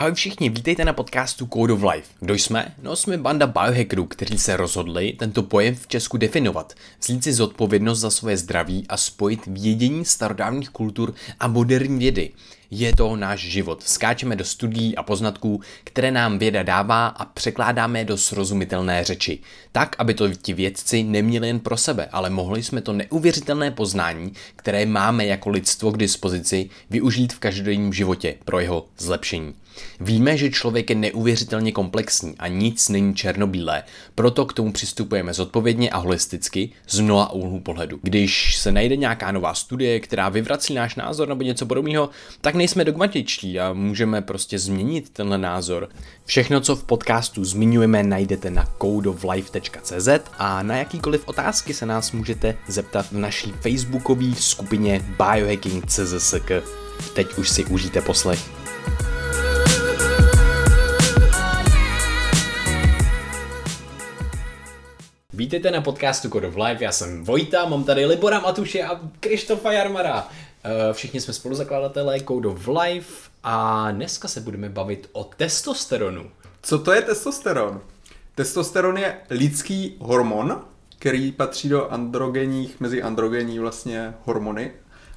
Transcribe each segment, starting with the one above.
Ahoj všichni, vítejte na podcastu Code of Life. Kdo jsme? No jsme banda biohackerů, kteří se rozhodli tento pojem v Česku definovat, vzít si zodpovědnost za svoje zdraví a spojit vědění starodávných kultur a moderní vědy. Je to náš život. Skáčeme do studií a poznatků, které nám věda dává a překládáme do srozumitelné řeči. Tak, aby to ti vědci neměli jen pro sebe, ale mohli jsme to neuvěřitelné poznání, které máme jako lidstvo k dispozici, využít v každodenním životě pro jeho zlepšení. Víme, že člověk je neuvěřitelně komplexní a nic není černobílé, proto k tomu přistupujeme zodpovědně a holisticky z mnoha úhlů pohledu. Když se najde nějaká nová studie, která vyvrací náš názor nebo něco podobného, tak nejsme dogmatičtí a můžeme prostě změnit tenhle názor. Všechno, co v podcastu zmiňujeme, najdete na codeoflife.cz a na jakýkoliv otázky se nás můžete zeptat v naší facebookové skupině Biohacking CZSK. Teď už si užijte poslech. Vítejte na podcastu Code of Life, já jsem Vojta, mám tady Libora Matuše a Krištofa Jarmara. Eh, všichni jsme spoluzakladatelé Code of Life a dneska se budeme bavit o testosteronu. Co to je testosteron? Testosteron je lidský hormon, který patří do androgenních, mezi androgenní vlastně hormony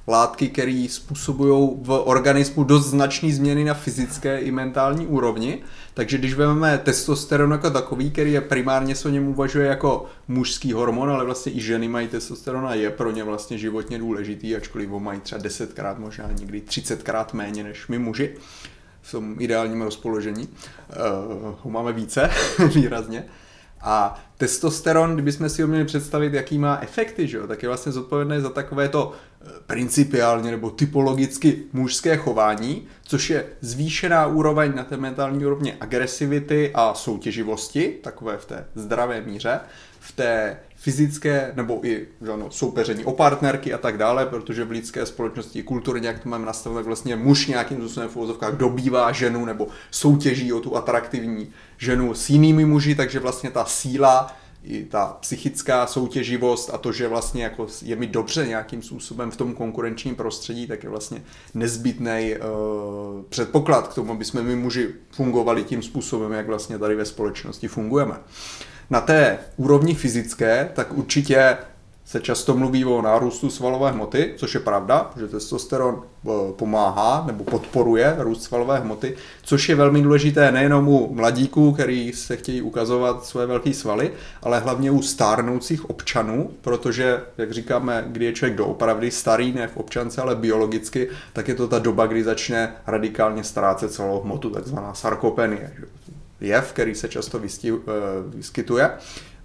látky, které způsobují v organismu dost značné změny na fyzické i mentální úrovni. Takže když vezmeme testosteron jako takový, který je primárně se o něm uvažuje jako mužský hormon, ale vlastně i ženy mají testosteron a je pro ně vlastně životně důležitý, ačkoliv ho mají třeba desetkrát, možná někdy třicetkrát méně než my muži v tom ideálním rozpoložení. Uh, ho máme více, výrazně. A testosteron, kdybychom si ho měli představit, jaký má efekty, že jo, tak je vlastně zodpovědné za takové to principiálně nebo typologicky mužské chování, což je zvýšená úroveň na té mentální úrovni agresivity a soutěživosti, takové v té zdravé míře, v té fyzické nebo i no, soupeření o partnerky a tak dále, protože v lidské společnosti kulturně, jak to máme nastavené, vlastně muž nějakým způsobem v uvozovkách dobývá ženu nebo soutěží o tu atraktivní ženu s jinými muži, takže vlastně ta síla i ta psychická soutěživost a to, že vlastně jako je mi dobře nějakým způsobem v tom konkurenčním prostředí, tak je vlastně nezbytný uh, předpoklad k tomu, aby jsme my muži fungovali tím způsobem, jak vlastně tady ve společnosti fungujeme. Na té úrovni fyzické, tak určitě se často mluví o nárůstu svalové hmoty, což je pravda, že testosteron eh, pomáhá nebo podporuje růst svalové hmoty, což je velmi důležité nejenom u mladíků, který se chtějí ukazovat své velké svaly, ale hlavně u stárnoucích občanů, protože, jak říkáme, kdy je člověk doopravdy starý, ne v občance, ale biologicky, tak je to ta doba, kdy začne radikálně ztrácet svalovou hmotu, takzvaná sarkopenie. Jev, který se často eh, vyskytuje.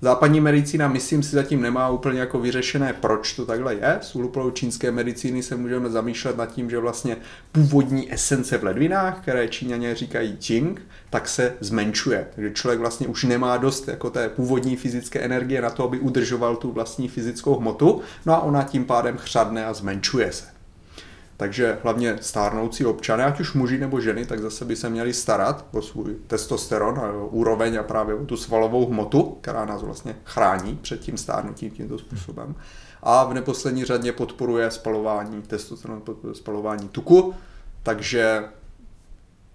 Západní medicína, myslím si, zatím nemá úplně jako vyřešené, proč to takhle je. Z úhlu čínské medicíny se můžeme zamýšlet nad tím, že vlastně původní esence v ledvinách, které Číňané říkají Qing, tak se zmenšuje. Takže člověk vlastně už nemá dost jako té původní fyzické energie na to, aby udržoval tu vlastní fyzickou hmotu, no a ona tím pádem chřadne a zmenšuje se. Takže hlavně stárnoucí občané, ať už muži nebo ženy, tak zase by se měli starat o svůj testosteron a úroveň a právě o tu svalovou hmotu, která nás vlastně chrání před tím stárnutím tímto způsobem. A v neposlední řadě podporuje spalování testosteron, spalování tuku, takže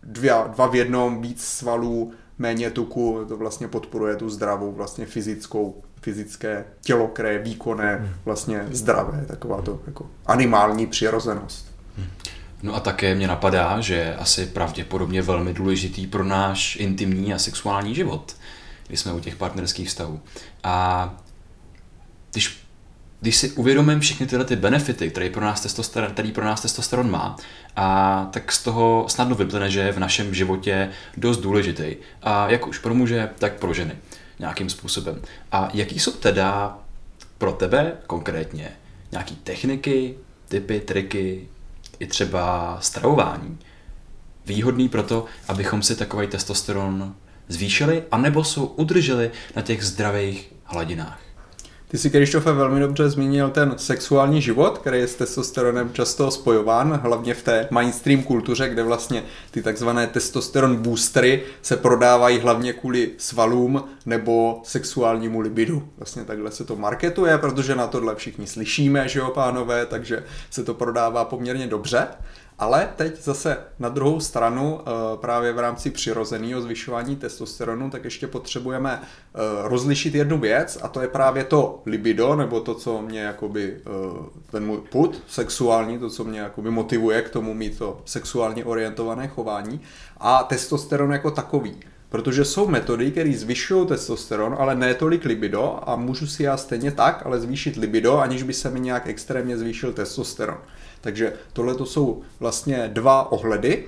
dva, dva v jednom, víc svalů, méně tuku, to vlastně podporuje tu zdravou vlastně fyzickou fyzické tělo, které je výkonné, vlastně zdravé, taková to jako animální přirozenost. No a také mě napadá, že je asi pravděpodobně velmi důležitý pro náš intimní a sexuální život, když jsme u těch partnerských vztahů. A když, když si uvědomím všechny tyhle ty benefity, které pro nás testosteron, který pro nás testosteron má, a tak z toho snadno vyplyne, že je v našem životě dost důležitý. A jak už pro muže, tak pro ženy nějakým způsobem. A jaký jsou teda pro tebe konkrétně nějaký techniky, typy, triky, i třeba stravování výhodný pro to, abychom si takový testosteron zvýšili, anebo jsou udrželi na těch zdravých hladinách. Ty si, Krištofe, velmi dobře zmínil ten sexuální život, který je s testosteronem často spojován, hlavně v té mainstream kultuře, kde vlastně ty takzvané testosteron boostery se prodávají hlavně kvůli svalům nebo sexuálnímu libidu. Vlastně takhle se to marketuje, protože na tohle všichni slyšíme, že jo, pánové, takže se to prodává poměrně dobře. Ale teď zase na druhou stranu, eh, právě v rámci přirozeného zvyšování testosteronu, tak ještě potřebujeme eh, rozlišit jednu věc a to je právě to libido, nebo to, co mě jakoby, eh, ten můj put sexuální, to, co mě jakoby motivuje k tomu mít to sexuálně orientované chování a testosteron jako takový. Protože jsou metody, které zvyšují testosteron, ale ne tolik libido a můžu si já stejně tak, ale zvýšit libido, aniž by se mi nějak extrémně zvýšil testosteron. Takže tohle to jsou vlastně dva ohledy.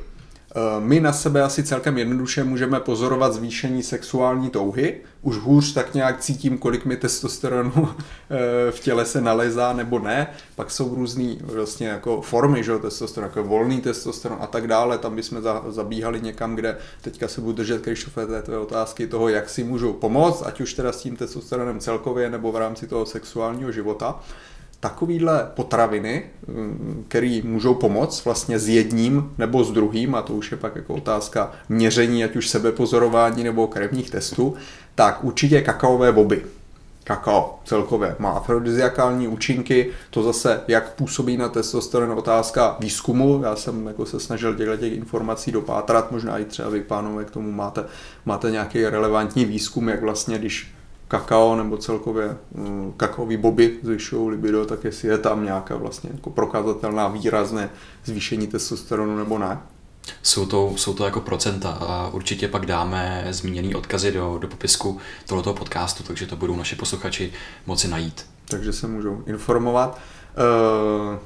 Eh, my na sebe asi celkem jednoduše můžeme pozorovat zvýšení sexuální touhy. Už hůř tak nějak cítím, kolik mi testosteronu eh, v těle se nalezá nebo ne. Pak jsou různé vlastně jako formy že, testosteronu, jako volný testosteron a tak dále. Tam bychom zabíhali někam, kde teďka se budu držet, Krištofe, té tvé otázky toho, jak si můžu pomoct, ať už teda s tím testosteronem celkově nebo v rámci toho sexuálního života takovýhle potraviny, mm, které můžou pomoct vlastně s jedním nebo s druhým, a to už je pak jako otázka měření, ať už sebepozorování nebo krevních testů, tak určitě kakaové boby. Kakao celkově má afrodiziakální účinky, to zase jak působí na testosteron otázka výzkumu, já jsem jako se snažil těchto těch informací dopátrat, možná i třeba vy pánové k tomu máte, máte nějaký relevantní výzkum, jak vlastně když kakao nebo celkově mm, kakaový boby zvyšují libido, tak jestli je tam nějaká vlastně jako prokazatelná výrazné zvýšení testosteronu nebo ne. Jsou to, jsou to jako procenta a určitě pak dáme zmíněný odkazy do, do popisku tohoto podcastu, takže to budou naši posluchači moci najít. Takže se můžou informovat. Uh,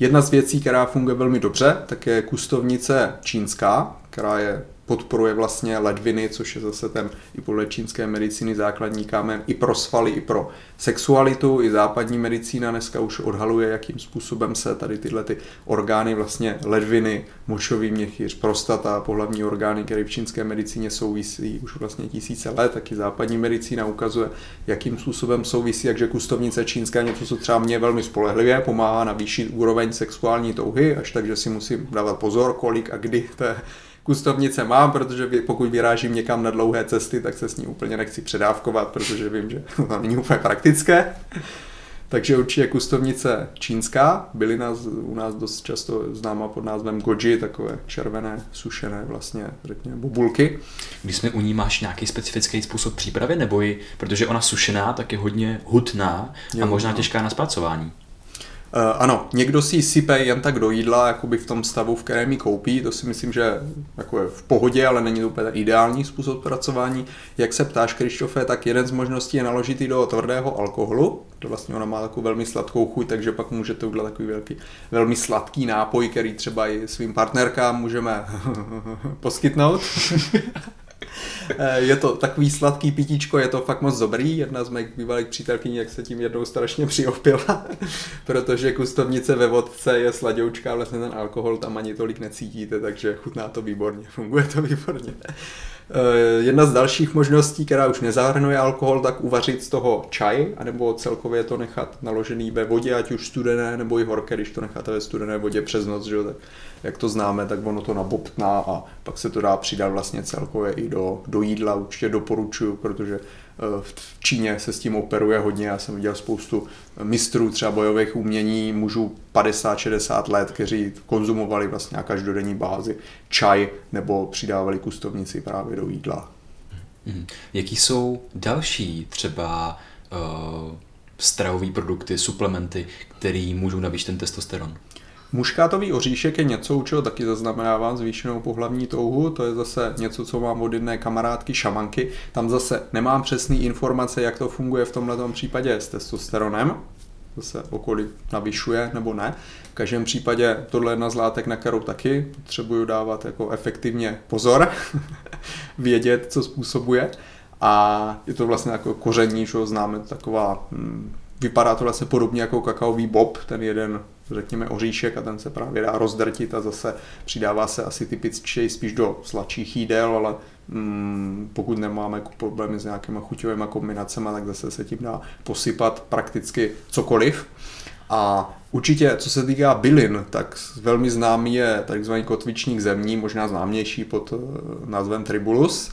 jedna z věcí, která funguje velmi dobře, tak je kustovnice čínská, která je podporuje vlastně ledviny, což je zase ten i podle čínské medicíny základní kámen i pro svaly, i pro sexualitu. I západní medicína dneska už odhaluje, jakým způsobem se tady tyhle ty orgány, vlastně ledviny, močový měchýř, prostata, pohlavní orgány, které v čínské medicíně souvisí už vlastně tisíce let, taky západní medicína ukazuje, jakým způsobem souvisí, takže kustovnice čínská něco, co třeba mě velmi spolehlivě pomáhá navýšit úroveň sexuální touhy, až takže si musím dávat pozor, kolik a kdy té kustovnice mám, protože pokud vyrážím někam na dlouhé cesty, tak se s ní úplně nechci předávkovat, protože vím, že to není úplně praktické. Takže určitě kustovnice čínská, byly nás, u nás dost často známa pod názvem goji, takové červené, sušené vlastně, řekněme, bobulky. Když jsme u ní máš nějaký specifický způsob přípravy, nebo i, protože ona sušená, tak je hodně hutná a možná no. těžká na zpracování. Uh, ano, někdo si ji sype jen tak do jídla, jakoby v tom stavu, v kterém ji koupí, to si myslím, že jako je v pohodě, ale není to úplně ideální způsob pracování. Jak se ptáš, Krištofe, tak jeden z možností je naložit ji do tvrdého alkoholu, to vlastně ona má takovou velmi sladkou chuť, takže pak můžete udělat takový velký, velmi sladký nápoj, který třeba i svým partnerkám můžeme poskytnout. Eh, je to takový sladký pitíčko, je to fakt moc dobrý. Jedna z mých bývalých přítelkyní, jak se tím jednou strašně přiopila, protože kustovnice ve vodce je sladoučka, vlastně ten alkohol tam ani tolik necítíte, takže chutná to výborně, funguje to výborně. Eh, jedna z dalších možností, která už nezahrnuje alkohol, tak uvařit z toho čaj, anebo celkově to nechat naložený ve vodě, ať už studené nebo i horké, když to necháte ve studené vodě přes noc, že, tak jak to známe, tak ono to nabobtná a pak se to dá přidat vlastně celkově i do, do jídla, určitě doporučuju, protože eh, v Číně se s tím operuje hodně, já jsem viděl spoustu mistrů třeba bojových umění, mužů 50-60 let, kteří konzumovali vlastně na každodenní bázi čaj nebo přidávali kustovnici právě do jídla. Hmm. Jaký jsou další třeba uh, stravové produkty, suplementy, které můžou navýšit ten testosteron? Muškátový oříšek je něco, u čeho taky zaznamenávám zvýšenou pohlavní touhu, to je zase něco, co mám od jedné kamarádky šamanky. Tam zase nemám přesné informace, jak to funguje v tomhle případě s testosteronem, zase okolí navyšuje nebo ne. V každém případě tohle je jedna z látek, na kterou taky potřebuju dávat jako efektivně pozor, vědět, co způsobuje. A je to vlastně jako koření, že známe, taková, hm, vypadá to vlastně podobně jako kakaový bob, ten jeden řekněme oříšek a ten se právě dá rozdrtit a zase přidává se asi typičtěji spíš do sladších jídel, ale mm, pokud nemáme problémy s nějakými chuťovými kombinacemi, tak zase se tím dá posypat prakticky cokoliv. A určitě, co se týká bylin, tak velmi známý je takzvaný kotvičník zemní, možná známější pod eh, názvem tribulus,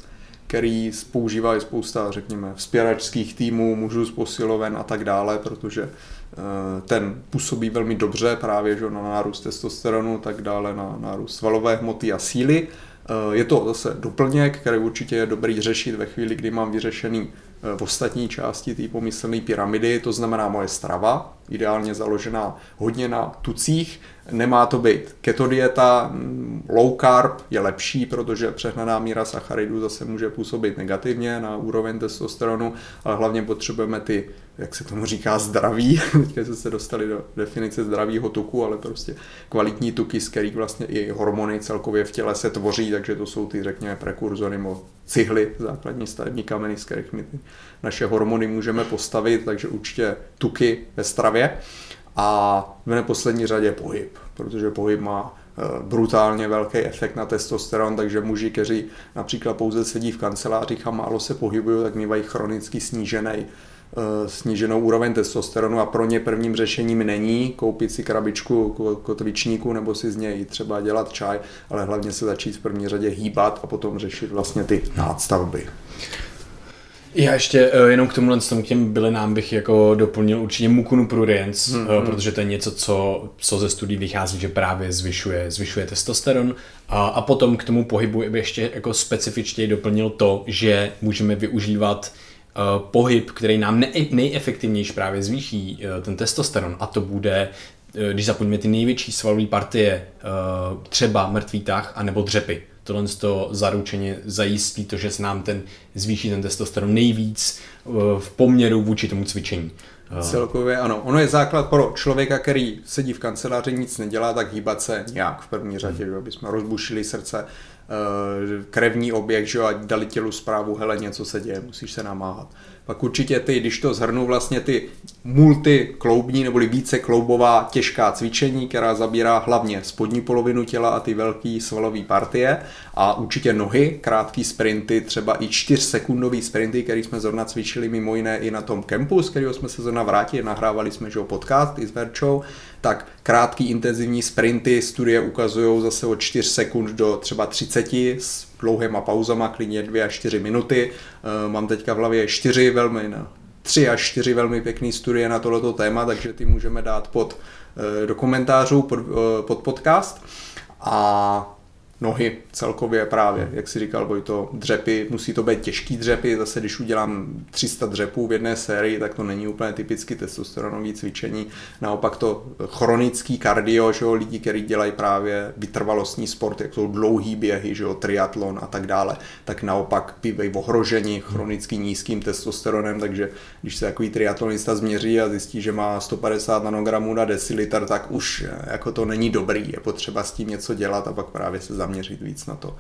který používají spousta, řekněme, vzpěračských týmů, mužů z posiloven a tak dále, protože Eh, ten působí velmi dobře právě že na nárůst testosteronu, tak dále na nárůst svalové hmoty a síly. Eh, je to zase doplněk, který určitě je dobrý řešit ve chvíli, kdy mám vyřešený v ostatní části té pomyslné pyramidy, to znamená moje strava, ideálně založená hodně na tucích, Nemá to být keto dieta, mm, low carb je lepší, protože přehnaná míra sacharidů zase může působit negativně na úroveň testosteronu, ale hlavně potřebujeme ty, jak se tomu říká, zdraví. Teďka jsme se dostali do definice zdravého tuku, ale prostě kvalitní tuky, z kterých vlastně i hormony celkově v těle se tvoří, takže to jsou ty, řekněme, prekurzory nebo cihly, základní stavební kameny, z kterých my naše hormony můžeme postavit, takže určitě tuky ve stravě. A v neposlední řadě pohyb, protože pohyb má eh, brutálně velký efekt na testosteron, takže muži, kteří například pouze sedí v kancelářích a málo se pohybují, tak mývají chronicky snížený sníženou úroveň testosteronu a pro ně prvním řešením není koupit si krabičku kotvičníku nebo si z něj třeba dělat čaj, ale hlavně se začít v první řadě hýbat a potom řešit vlastně ty nádstavby. Já ještě uh, jenom k tomu k těm bylinám bych jako doplnil určitě mukunu pruriens, mm, uh, protože to je něco, co, co ze studií vychází, že právě zvyšuje, zvyšuje testosteron. A, a potom k tomu pohybu bych ještě jako specifičtěji doplnil to, že můžeme využívat uh, pohyb, který nám ne, nejefektivnější právě zvýší uh, ten testosteron a to bude když zapomíme ty největší svalové partie, třeba mrtvý tah anebo dřepy tohle to zaručeně zajistí to, že se nám ten zvýší ten testosteron nejvíc eh, v poměru vůči tomu cvičení. Eh. Celkově ano. Ono je základ pro člověka, který sedí v kanceláři, nic nedělá, tak hýbat se nějak v první řadě, hmm. aby jsme rozbušili srdce, eh, krevní oběh, že a dali tělu zprávu, hele, něco se děje, musíš se namáhat. Pak určitě ty, když to zhrnu, vlastně ty multikloubní neboli více kloubová těžká cvičení, která zabírá hlavně spodní polovinu těla a ty velký svalové partie a určitě nohy, krátký sprinty, třeba i 4 sekundový sprinty, který jsme zrovna cvičili mimo jiné i na tom kempu, z kterého jsme se zrovna vrátili, nahrávali jsme že podcast i s Verčou, tak krátký intenzivní sprinty studie ukazují zase od 4 sekund do třeba 30 s dlouhýma pauzama, klidně 2 až 4 minuty. Eh, mám teďka v hlavě 4 velmi, no, 3 až 4 velmi pěkné studie na tohleto téma, takže ty můžeme dát pod eh, do komentářů, pod, eh, pod podcast. A nohy celkově právě, jak si říkal Vojto, dřepy, musí to být těžký dřepy, zase když udělám 300 dřepů v jedné sérii, tak to není úplně typicky testosteronový cvičení, naopak to chronický kardio, že jo, lidi, kteří dělají právě vytrvalostní sport, jak jsou dlouhý běhy, že jo, triatlon a tak dále, tak naopak bývají ohroženi chronicky nízkým testosteronem, takže když se takový triatlonista změří a zjistí, že má 150 nanogramů na decilitr, tak už jako to není dobrý, je potřeba s tím něco dělat a pak právě se zaměřit zaměřit víc na to.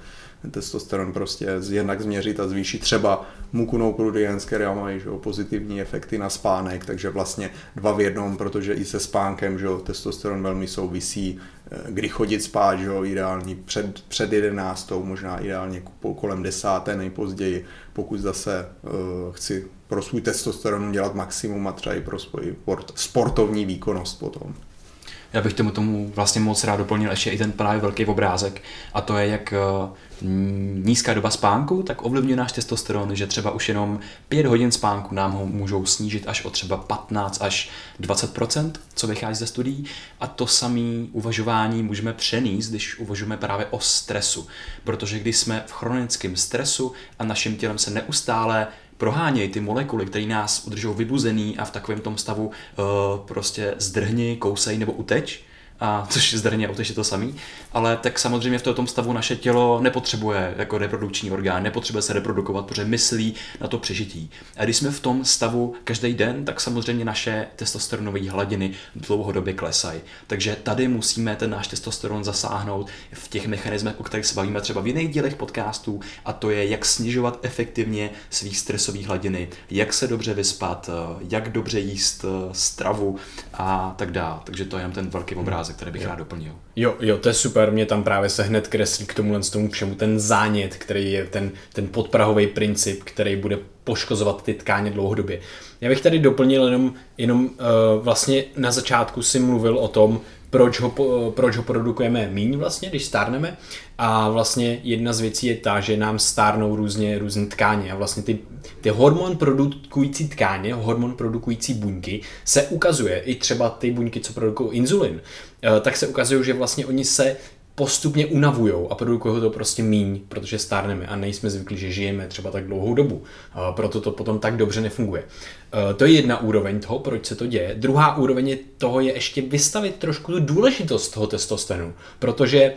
Testosteron prostě jednak změřit a zvýšit třeba mukunou prudiens, které mají že, pozitivní efekty na spánek, takže vlastně dva v jednom, protože i se spánkem že, testosteron velmi souvisí, eh, kdy chodit spát, že, ideální před, před jedenáctou, možná ideálně kolem desáté nejpozději, pokud zase uh, chci pro svůj testosteron dělat maximum a třeba i pro sportovní výkonnost potom. Já bych tomu tomu vlastně moc rád doplnil ještě i ten právě velký obrázek a to je jak eh, nízká doba spánku, tak ovlivňuje náš testosteron, že třeba už jenom 5 hodin spánku nám ho můžou snížit až o třeba 15 až 20 co vychází ze studií. A to samé uvažování můžeme přenést, když uvažujeme právě o stresu. Protože když jsme v chronickém stresu a naším tělem se neustále prohánějí ty molekuly, které nás udržou vybuzený a v takovém tom stavu uh, prostě zdrhni, kousej nebo uteč, a což zdrně a je to samý, ale tak samozřejmě v tom stavu naše tělo nepotřebuje jako reprodukční orgán, nepotřebuje se reprodukovat, protože myslí na to přežití. A když jsme v tom stavu každý den, tak samozřejmě naše testosteronové hladiny dlouhodobě klesají. Takže tady musíme ten náš testosteron zasáhnout v těch mechanismech, o kterých se bavíme třeba v jiných dílech podcastů, a to je, jak snižovat efektivně svých stresové hladiny, jak se dobře vyspat, jak dobře jíst eh, stravu a tak dále. Takže to je jen ten velký obrázek fáze, které bych jo. rád doplnil. Jo, jo, to je super, mě tam právě se hned kreslí k tomu, tomu všemu ten zánět, který je ten, ten podprahový princip, který bude poškozovat ty tkáně dlouhodobě. Já bych tady doplnil jenom, jenom uh, vlastně na začátku si mluvil o tom, proč ho, proč ho produkujeme míň vlastně, když stárneme. A vlastně jedna z věcí je ta, že nám stárnou různě různé tkáně a vlastně ty, ty hormon produkující tkáně, hormon produkující buňky se ukazuje, i třeba ty buňky, co produkují inzulin, eh, tak se ukazuje, že vlastně oni se postupně unavujou a produkují to prostě míň, protože stárneme a nejsme zvyklí, že žijeme třeba tak dlouhou dobu. Proto to potom tak dobře nefunguje. E, to je jedna úroveň toho, proč se to děje. Druhá úroveň je toho je ještě vystavit trošku tu důležitost toho testosteronu, protože e,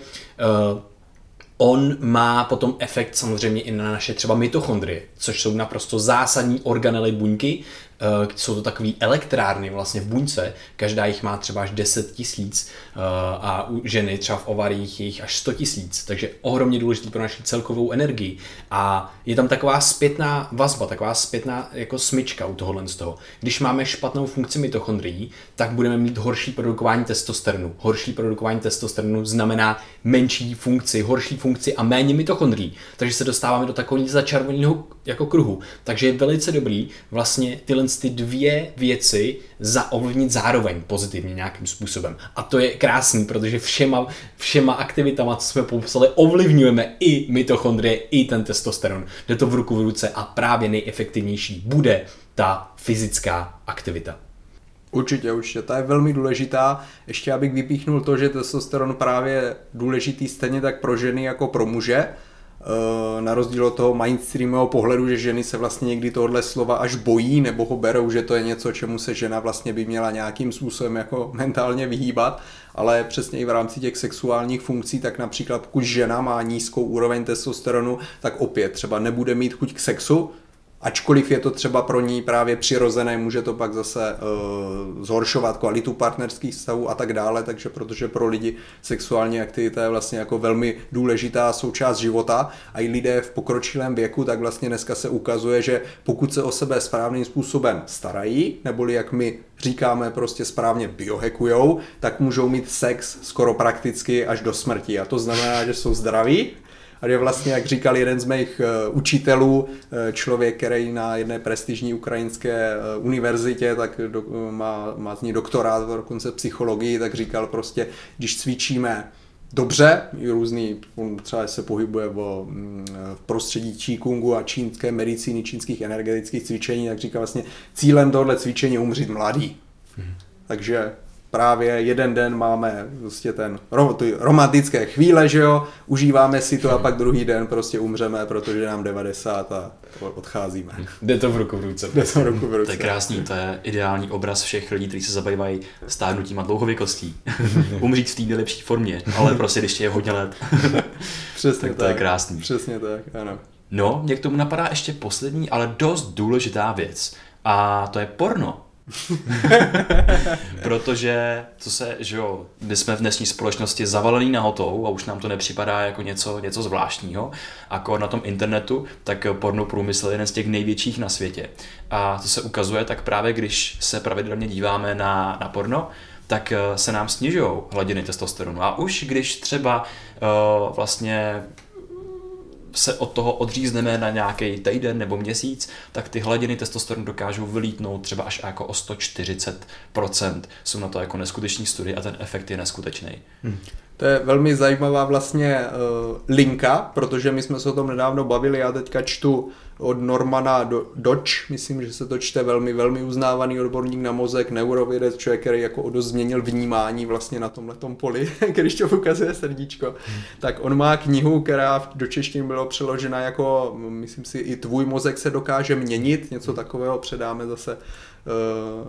on má potom efekt samozřejmě i na naše třeba mitochondrie, což jsou naprosto zásadní organely buňky, Eh, jsou to takové elektrárny vlastně v buňce, každá jich má třeba až 10 tisíc eh, a u ženy třeba v ovarích jich až 100 tisíc, takže ohromně důležitý pro naši celkovou energii. A je tam taková zpětná vazba, taková zpětná jako smyčka u tohohle z toho. Když máme špatnou funkci mitochondrií, tak budeme mít horší produkování testosteronu. Horší produkování testosteronu znamená menší funkci, horší funkci a méně mitochondrií. Takže se dostáváme do takového začarveného jako kruhu. Takže je velice dobrý vlastně tyhle ty dvě věci zaovlivnit zároveň pozitivně nějakým způsobem. A to je krásný, protože všema, všema aktivitama, co jsme popsali, ovlivňujeme i mitochondrie, i ten testosteron. Jde to v ruku v ruce a právě nejefektivnější bude ta fyzická aktivita. Určitě, určitě. Ta je velmi důležitá. Ještě abych vypíchnul to, že testosteron právě důležitý stejně tak pro ženy jako pro muže na rozdíl od toho mainstreamového pohledu, že ženy se vlastně někdy tohle slova až bojí nebo ho berou, že to je něco, čemu se žena vlastně by měla nějakým způsobem jako mentálně vyhýbat, ale přesně i v rámci těch sexuálních funkcí, tak například pokud žena má nízkou úroveň testosteronu, tak opět třeba nebude mít chuť k sexu, ačkoliv je to třeba pro ní právě přirozené, může to pak zase uh, zhoršovat kvalitu partnerských vztahů a tak dále, takže protože pro lidi sexuální aktivita je vlastně jako velmi důležitá součást života a i lidé v pokročilém věku, tak vlastně dneska se ukazuje, že pokud se o sebe správným způsobem starají, neboli jak my říkáme prostě správně biohekujou, tak můžou mít sex skoro prakticky až do smrti. A to znamená, že jsou zdraví a je vlastně, jak říkal jeden z mých eh, učitelů, eh, člověk, který na jedné prestižní ukrajinské eh, univerzitě, tak do, má, má z ní doktorát dokonce psychologii, tak říkal prostě, když cvičíme dobře, i různý, on třeba se pohybuje v, mm, v prostředí Qigongу a čínské medicíny, čínských energetických cvičení, tak říká vlastně cílem tohle cvičení umřít mladý. Hmm. Takže právě jeden den máme prostě ten ty romantické chvíle, že jo, užíváme si to a pak druhý den prostě umřeme, protože nám 90 a odcházíme. Jde to v ruku v ruce. Jde to v ruku v ruce. To je krásný, to je ideální obraz všech lidí, kteří se zabývají stárnutím a dlouhověkostí. Umřít v té nejlepší formě, ale prostě když je hodně let. Přesně tak. To je krásný. Přesně tak, ano. No, mě k tomu napadá ještě poslední, ale dost důležitá věc. A to je porno. Protože, co se, že jo, my jsme v dnešní společnosti zavalený nahotou a už nám to nepřipadá jako něco, něco zvláštního. A na tom internetu, tak porno průmysl je jeden z těch největších na světě. A co se ukazuje, tak právě když se pravidelně díváme na, na porno, tak eh, se nám snižují hladiny testosteronu. A už když třeba uh, vlastně se od toho odřízneme na nějaký týden nebo měsíc, tak ty hladiny testosteronu dokážou vylítnout třeba až jako o 140%. Jsou na to jako neskutečný studie a ten efekt je neskutečný. Hmm. To je velmi zajímavá vlastně uh, linka, protože my jsme se o tom nedávno bavili, já teďka čtu od Normana Do- Doč, myslím, že se to čte velmi, velmi uznávaný odborník na mozek, neurovědec, člověk, který jako dost změnil vnímání vlastně na tomhle poli, když to ukazuje srdíčko. Hmm. Tak on má knihu, která do češtiny bylo přeložena jako, myslím si, i tvůj mozek se dokáže měnit, něco takového předáme zase uh,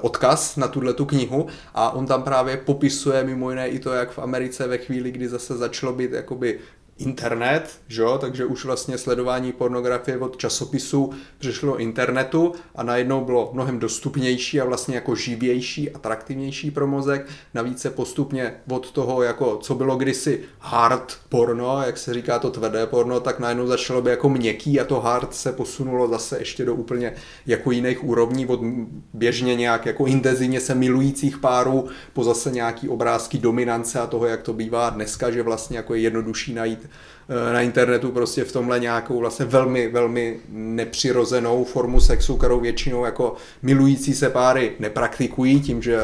odkaz na tuhle tu knihu a on tam právě popisuje mimo jiné i to, jak v Americe ve chvíli, kdy zase začalo být jakoby internet, že jo? takže už vlastně sledování pornografie od časopisu přešlo internetu a najednou bylo mnohem dostupnější a vlastně jako živější, atraktivnější pro mozek. Navíc se postupně od toho, jako co bylo kdysi hard porno, jak se říká to tvrdé porno, tak najednou začalo být jako měkký a to hard se posunulo zase ještě do úplně jako jiných úrovní od běžně nějak jako intenzivně se milujících párů po zase nějaký obrázky dominance a toho, jak to bývá dneska, že vlastně jako je jednodušší najít Eh, na internetu prostě v tomhle nějakou vlastně velmi, velmi nepřirozenou formu sexu, kterou většinou jako milující se páry nepraktikují tím, že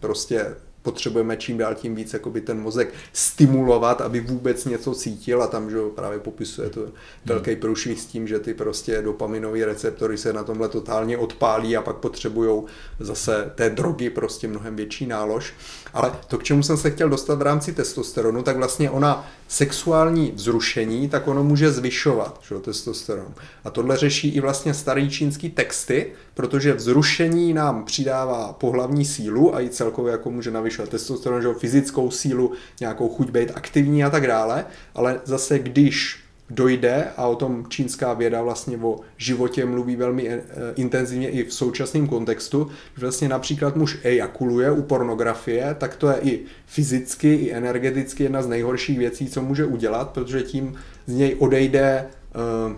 prostě potřebujeme čím dál tím víc jakoby ten mozek stimulovat, aby vůbec něco cítil a tam že právě popisuje to velký průšvih s tím, že ty prostě dopaminové receptory se na tomhle totálně odpálí a pak potřebují zase té drogy prostě mnohem větší nálož. Ale to, k čemu jsem se chtěl dostat v rámci testosteronu, tak vlastně ona sexuální vzrušení, tak ono může zvyšovat že, testosteron. A tohle řeší i vlastně starý čínský texty, protože vzrušení nám přidává pohlavní sílu a i celkově jako může navyšovat testosteron, že, fyzickou sílu, nějakou chuť být aktivní a tak dále, ale zase když dojde, a o tom čínská věda vlastně o životě mluví velmi eh, intenzivně i v současném kontextu, že vlastně například muž ejakuluje u pornografie, tak to je i fyzicky, i energeticky jedna z nejhorších věcí, co může udělat, protože tím z něj odejde uh,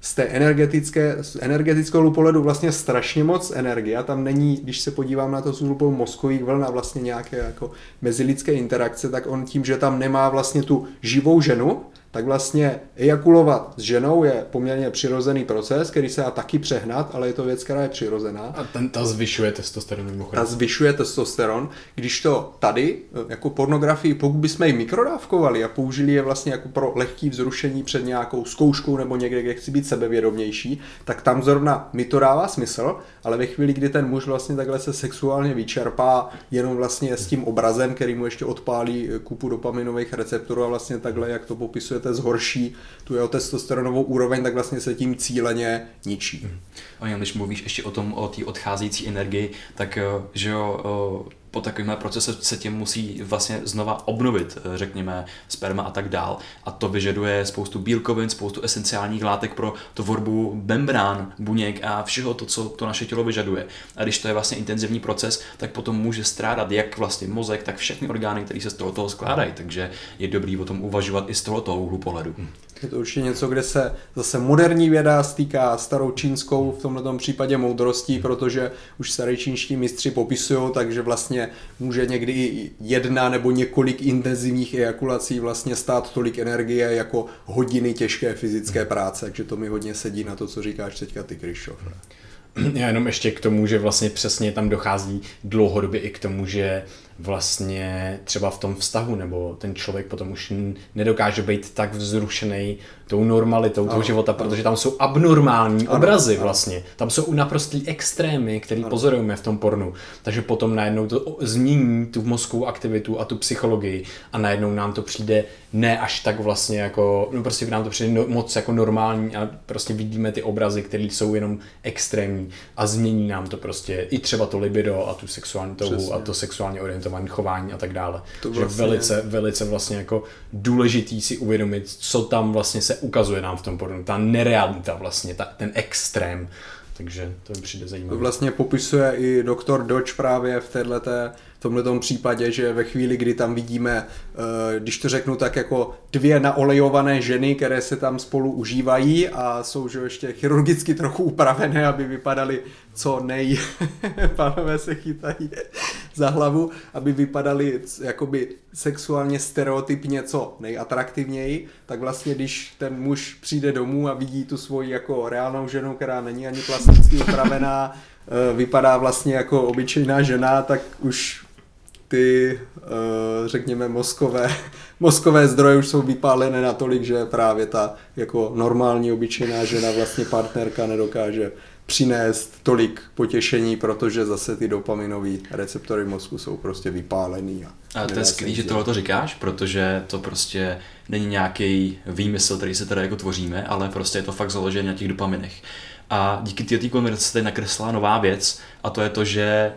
z té energetické, z energetického pohledu vlastně strašně moc energie. A tam není, když se podívám na to z úhlu mozkových vln a vlastně nějaké jako mezilidské interakce, tak on tím, že tam nemá vlastně tu živou ženu, tak vlastně ejakulovat s ženou je poměrně přirozený proces, který se dá taky přehnat, ale je to věc, která je přirozená. A ten, ta zvyšuje testosteron mimochodem. Ta zvyšuje testosteron, když to tady, jako pornografii, pokud bychom ji mikrodávkovali a použili je vlastně jako pro lehký vzrušení před nějakou zkouškou nebo někde, kde chci být sebevědomější, tak tam zrovna mi to dává smysl, ale ve chvíli, kdy ten muž vlastně takhle se sexuálně vyčerpá jenom vlastně s tím obrazem, který mu ještě odpálí kupu dopaminových receptorů a vlastně takhle, jak to popisujete, zhorší tu jeho testosteronovou úroveň, tak vlastně se tím cíleně ničí. Hmm. A když mluvíš ještě o tom, o té odcházející energii, tak že jo, po takovémhle procese se tím musí vlastně znova obnovit, eh, řekněme, sperma a tak dál. A to vyžaduje spoustu bílkovin, spoustu esenciálních látek pro tvorbu membrán, buněk a všeho to, co to naše tělo vyžaduje. A když to je vlastně intenzivní proces, tak potom může strádat jak vlastně mozek, tak všechny orgány, které se z toho, toho skládají. Takže je dobrý o tom uvažovat i z tohoto úhlu pohledu. Je to určitě něco, kde se zase moderní věda stýká starou čínskou, v tomto případě moudrostí, protože už starý čínští mistři popisují, takže vlastně může někdy i jedna nebo několik intenzivních ejakulací vlastně stát tolik energie jako hodiny těžké fyzické práce, takže to mi hodně sedí na to, co říkáš teďka ty, Krištof. Já jenom ještě k tomu, že vlastně přesně tam dochází dlouhodobě i k tomu, že vlastně třeba v tom vztahu, nebo ten člověk potom už nedokáže být tak vzrušený tou normalitou ano, toho života, ano. protože tam jsou abnormální ano, obrazy ano. vlastně. Tam jsou naprostý extrémy, který ano. pozorujeme v tom pornu. Takže potom najednou to změní tu mozkovou aktivitu a tu psychologii a najednou nám to přijde ne až tak vlastně jako, no prostě nám to přijde no, moc jako normální a prostě vidíme ty obrazy, které jsou jenom extrémní a změní nám to prostě i třeba to libido a tu sexuální touhu a to sexuálně orientované chování a tak dále. To vlastně... Že velice, velice vlastně jako důležitý si uvědomit, co tam vlastně se ukazuje nám v tom pornu, ta nerealita vlastně, ta, ten extrém. Takže to mi přijde zajímavé. To vlastně popisuje i doktor Dodge právě v této v tomto případě, že ve chvíli, kdy tam vidíme, eh, když to řeknu tak jako dvě naolejované ženy, které se tam spolu užívají a jsou že ještě chirurgicky trochu upravené, aby vypadaly co nej, pánové se chytají za hlavu, aby vypadaly jakoby sexuálně stereotypně co nejatraktivněji, tak vlastně když ten muž přijde domů a vidí tu svoji jako reálnou ženu, která není ani plasticky upravená, eh, vypadá vlastně jako obyčejná žena, tak už ty, eh, řekněme, mozkové, mozkové zdroje už jsou vypálené natolik, že právě ta jako normální obyčejná žena, vlastně partnerka nedokáže přinést tolik potěšení, protože zase ty dopaminové receptory mozku jsou prostě vypálený. A, a to je skvělé, že tohle to říkáš, protože to prostě není nějaký výmysl, který se tady jako tvoříme, ale prostě je to fakt založené na těch dopaminech. A díky této konverzaci tady nakreslila nová věc a to je to, že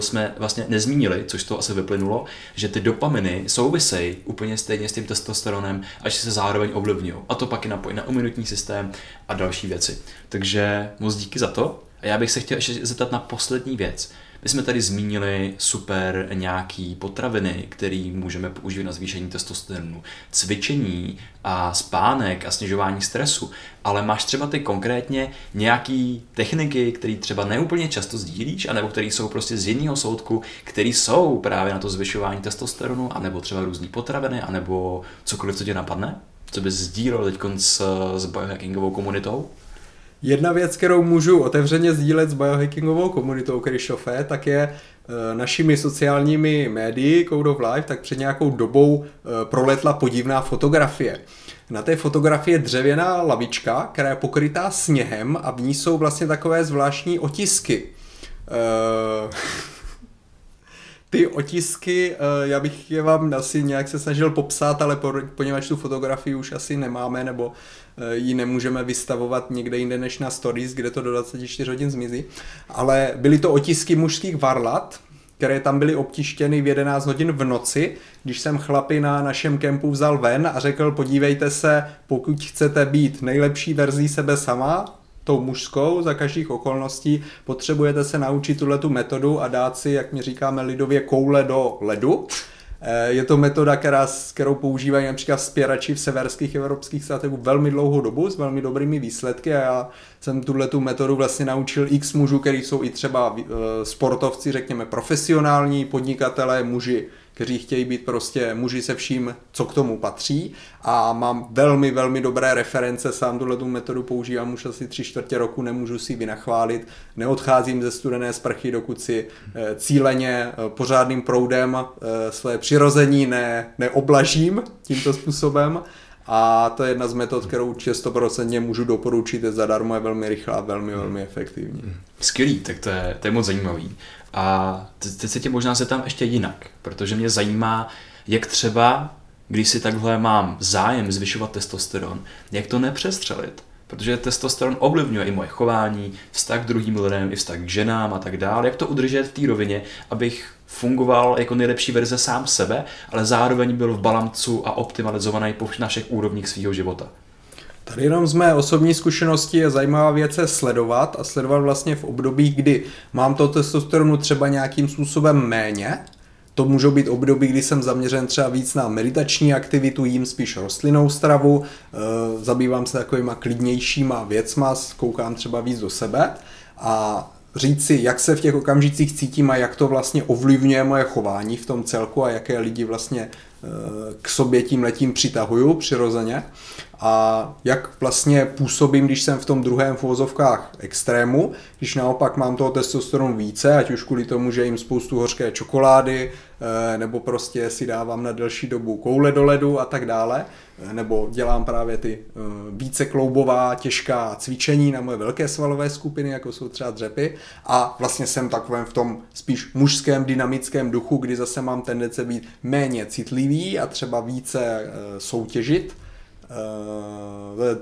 jsme vlastně nezmínili, což to asi vyplynulo, že ty dopaminy souvisejí úplně stejně s tím testosteronem a že se zároveň ovlivňují. A to pak je napojí na imunitní systém a další věci. Takže moc díky za to. A já bych se chtěl ještě zeptat na poslední věc. My jsme tady zmínili super nějaký potraviny, které můžeme použít na zvýšení testosteronu, cvičení a spánek a snižování stresu, ale máš třeba ty konkrétně nějaký techniky, které třeba neúplně často sdílíš, anebo které jsou prostě z jiného soudku, které jsou právě na to zvyšování testosteronu, anebo třeba různé potraviny, anebo cokoliv, co tě napadne? Co bys sdílel teď s, s biohackingovou komunitou? Jedna věc, kterou můžu otevřeně sdílet s biohackingovou komunitou Krišofe, tak je eh, našimi sociálními médii Code of Life, tak před nějakou dobou eh, proletla podivná fotografie. Na té fotografii je dřevěná lavička, která je pokrytá sněhem a v ní jsou vlastně takové zvláštní otisky. Uh, ty otisky, uh, já bych je vám asi nějak se snažil popsat, ale poněvadž tu fotografii už asi nemáme, nebo uh, ji nemůžeme vystavovat někde jinde než na stories, kde to do 24 hodin zmizí. Ale byly to otisky mužských varlat, které tam byly obtištěny v 11 hodin v noci, když jsem chlapy na našem kempu vzal ven a řekl, podívejte se, pokud chcete být nejlepší verzí sebe sama, tou mužskou za každých okolností, potřebujete se naučit tuhle tu metodu a dát si, jak my říkáme lidově, koule do ledu. Eh, je to metoda, která, kterou používají například spěrači v severských evropských státech velmi dlouhou dobu s velmi dobrými výsledky a já jsem tuhle tu metodu vlastně naučil x mužů, který jsou i třeba eh, sportovci, řekněme profesionální, podnikatelé, muži kteří chtějí být prostě muži se vším, co k tomu patří a mám velmi, velmi dobré reference, sám tuhle tu metodu používám už asi tři čtvrtě roku, nemůžu si ji vynachválit, neodcházím ze studené sprchy, dokud si eh, cíleně eh, pořádným proudem eh, své přirození ne, neoblažím tímto způsobem a to je jedna z metod, kterou 100% můžu doporučit, je zadarmo, je velmi rychlá velmi, velmi efektivní. Skvělý, tak to je, to je moc zajímavý. A teď se tě možná tam ještě jinak, protože mě zajímá, jak třeba, když si takhle mám zájem zvyšovat testosteron, jak to nepřestřelit. Protože testosteron ovlivňuje i moje chování, vztah k druhým lidem, i vztah k ženám a tak dále. Jak to udržet v té rovině, abych fungoval jako nejlepší verze sám sebe, ale zároveň byl v balancu a optimalizovaný po našich úrovních svého života. Tady jenom z mé osobní zkušenosti je zajímavá věc se sledovat a sledovat vlastně v období, kdy mám to testosteronu třeba nějakým způsobem méně. To můžou být období, kdy jsem zaměřen třeba víc na meditační aktivitu, jím spíš rostlinnou stravu, e, zabývám se takovýma klidnějšíma věcma, koukám třeba víc do sebe a říct si, jak se v těch okamžicích cítím a jak to vlastně ovlivňuje moje chování v tom celku a jaké lidi vlastně eh, k sobě tím letím přitahuju přirozeně a jak vlastně působím, když jsem v tom druhém v uvozovkách extrému, když naopak mám toho testosteronu více, ať už kvůli tomu, že jim spoustu hořké čokolády, eh, nebo prostě si dávám na delší dobu koule do ledu a tak dále, eh, nebo dělám právě ty eh, více kloubová, těžká cvičení na moje velké svalové skupiny, jako jsou třeba dřepy a vlastně jsem takovém v tom spíš mužském dynamickém duchu, kdy zase mám tendence být méně citlivý a třeba více soutěžit,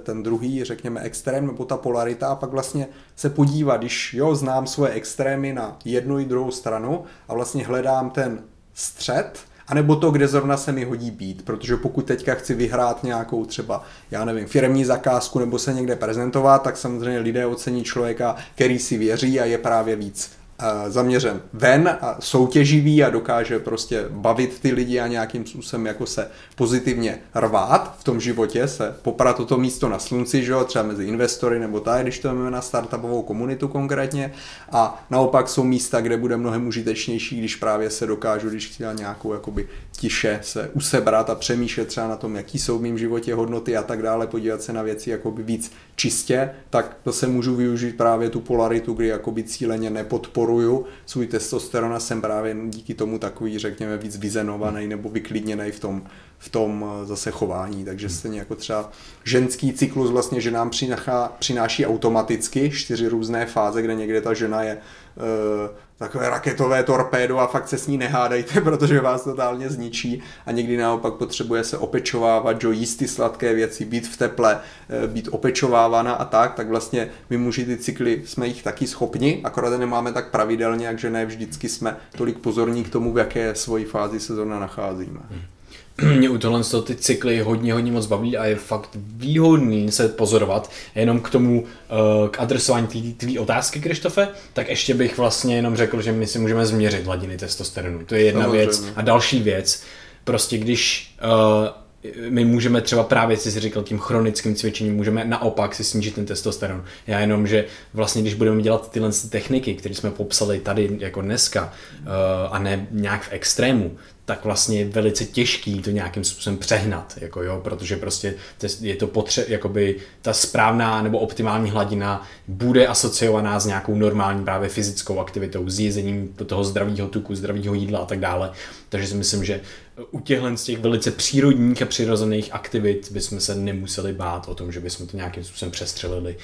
ten druhý, řekněme, extrém nebo ta polarita a pak vlastně se podívat, když jo, znám svoje extrémy na jednu i druhou stranu a vlastně hledám ten střed, anebo to, kde zrovna se mi hodí být, protože pokud teďka chci vyhrát nějakou třeba, já nevím, firmní zakázku nebo se někde prezentovat, tak samozřejmě lidé ocení člověka, který si věří a je právě víc zaměřen ven a soutěživý a dokáže prostě bavit ty lidi a nějakým způsobem jako se pozitivně rvát v tom životě, se poprat toto místo na slunci, že jo, třeba mezi investory nebo tak, když to máme na startupovou komunitu konkrétně. A naopak jsou místa, kde bude mnohem užitečnější, když právě se dokážu, když chtěla nějakou jakoby tiše se usebrat a přemýšlet třeba na tom, jaký jsou v mém životě hodnoty a tak dále, podívat se na věci jakoby víc čistě, tak to se můžu využít právě tu polaritu, kdy jakoby cíleně nepodporuju svůj testosteron a jsem právě díky tomu takový, řekněme, víc vyzenovaný nebo vyklidněný v tom, v tom eh, zase chování. Takže stejně jako třeba ženský cyklus vlastně, že nám přináší automaticky čtyři různé fáze, kde někde ta žena je takové raketové torpédo a fakt se s ní nehádejte, protože vás totálně zničí a někdy naopak potřebuje se opečovávat, že jíst ty sladké věci, být v teple, eh, být opečovávána a tak, tak vlastně my muži ty cykly jsme jich taky schopni, akorát nemáme tak pravidelně, takže ne vždycky jsme tolik pozorní k tomu, v jaké svoji fázi se zrovna nacházíme. Hmm. mě u tohle ty cykly hodně, hodně moc baví a je fakt výhodný se pozorovat. Jenom k tomu, eh, k adresování té otázky, Krištofe, tak ještě bych vlastně jenom řekl, že my si můžeme změřit hladiny testosteronu. To je jedna Samozřejmě. věc. A další věc, prostě když uh, my můžeme třeba právě, si říkal, tím chronickým cvičením, můžeme naopak si snížit ten testosteron. Já jenom, že vlastně, když budeme dělat tyhle techniky, které jsme popsali tady jako dneska, uh, a ne nějak v extrému, tak vlastně je velice těžký to nějakým způsobem přehnat, jako jo, protože prostě je to potře- jakoby ta správná nebo optimální hladina bude asociovaná s nějakou normální právě fyzickou aktivitou, s jezením toho zdravého tuku, zdravého jídla a tak dále. Takže si myslím, že u těchhle z těch velice přírodních a přirozených aktivit bychom se nemuseli bát o tom, že bychom to nějakým způsobem přestřelili.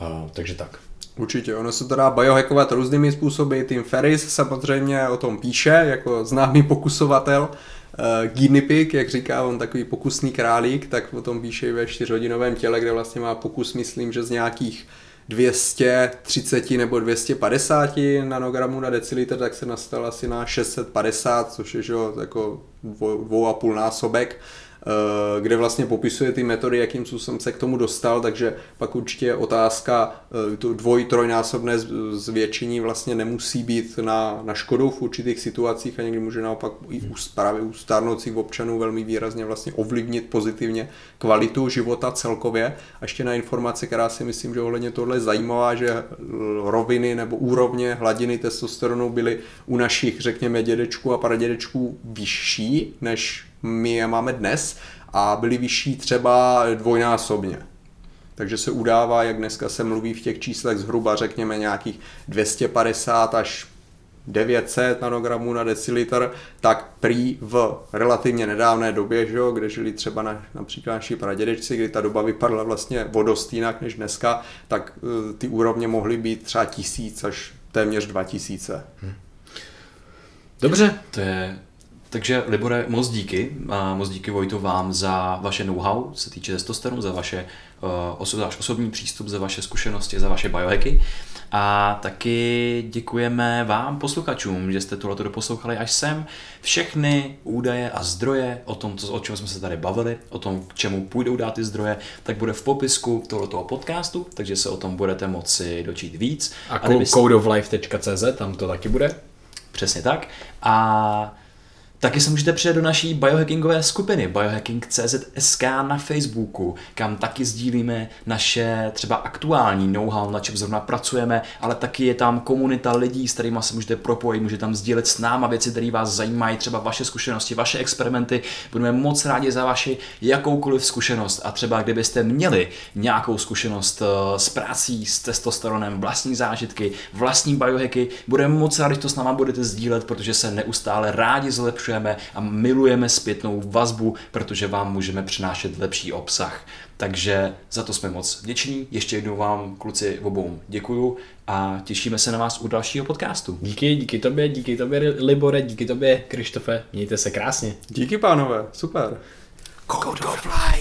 Uh, takže tak. Určitě, ono se to dá biohackovat různými způsoby. Tim Ferris samozřejmě o tom píše, jako známý pokusovatel. Uh, guinea pig, jak říká on, takový pokusný králík, tak o tom píše i ve čtyřhodinovém těle, kde vlastně má pokus, myslím, že z nějakých 230 nebo 250 nanogramů na decilitr, tak se nastal asi na 650, což je že, jako dvou, dvou a půl násobek. Eh, kde vlastně popisuje ty metody, jakým způsobem se k tomu dostal, takže pak určitě je otázka, eh, to dvoj, trojnásobné zvětšení vlastně nemusí být na, na škodu v určitých situacích a někdy může naopak i u, právě u stárnoucích občanů velmi výrazně vlastně ovlivnit pozitivně kvalitu života celkově. A ještě na informace, která si myslím, že ohledně tohle je zajímavá, že roviny nebo úrovně hladiny testosteronu byly u našich, řekněme, dědečků a pradědečků vyšší než my je máme dnes a byly vyšší třeba dvojnásobně. Takže se udává, jak dneska se mluví v těch číslech zhruba řekněme nějakých 250 až 900 nanogramů na decilitr, tak prý v relativně nedávné době, že jo, kde žili třeba na, například naši pradědečci, kdy ta doba vypadla vlastně vodost jinak než dneska, tak uh, ty úrovně mohly být třeba tisíc až téměř 2000. Hmm. Dobře, to je takže Libore, moc díky. A moc díky Vojto vám za vaše know-how, se týče testosteronu, za vaše uh, váš osobní přístup, za vaše zkušenosti, za vaše biohacky. A taky děkujeme vám, posluchačům, že jste tohleto doposlouchali až sem. Všechny údaje a zdroje o tom, co, o čem jsme se tady bavili, o tom, k čemu půjdou dát ty zdroje, tak bude v popisku tohoto podcastu, takže se o tom budete moci dočít víc. A, a codeoflife.cz, tam to taky bude. Přesně tak. A Taky se můžete přijet do naší biohackingové skupiny biohacking.cz.sk na Facebooku, kam taky sdílíme naše třeba aktuální know-how, na čem zrovna pracujeme, ale taky je tam komunita lidí, s kterými se můžete propojit, můžete tam sdílet s náma věci, které vás zajímají, třeba vaše zkušenosti, vaše experimenty. Budeme moc rádi za vaši jakoukoliv zkušenost a třeba kdybyste měli nějakou zkušenost eh, s prací, s testosteronem, vlastní zážitky, vlastní biohacky, budeme moc rádi, že to s náma budete sdílet, protože se neustále rádi zlepšujeme zlepšujeme a milujeme zpětnou vazbu, protože vám můžeme přinášet lepší obsah. Takže za to jsme moc vděční. Ještě jednou vám, kluci, obou děkuju a těšíme se na vás u dalšího podcastu. Díky, díky tobě, díky tobě, Libore, díky tobě, Krištofe. Mějte se krásně. Díky, pánové, super. Code of Life.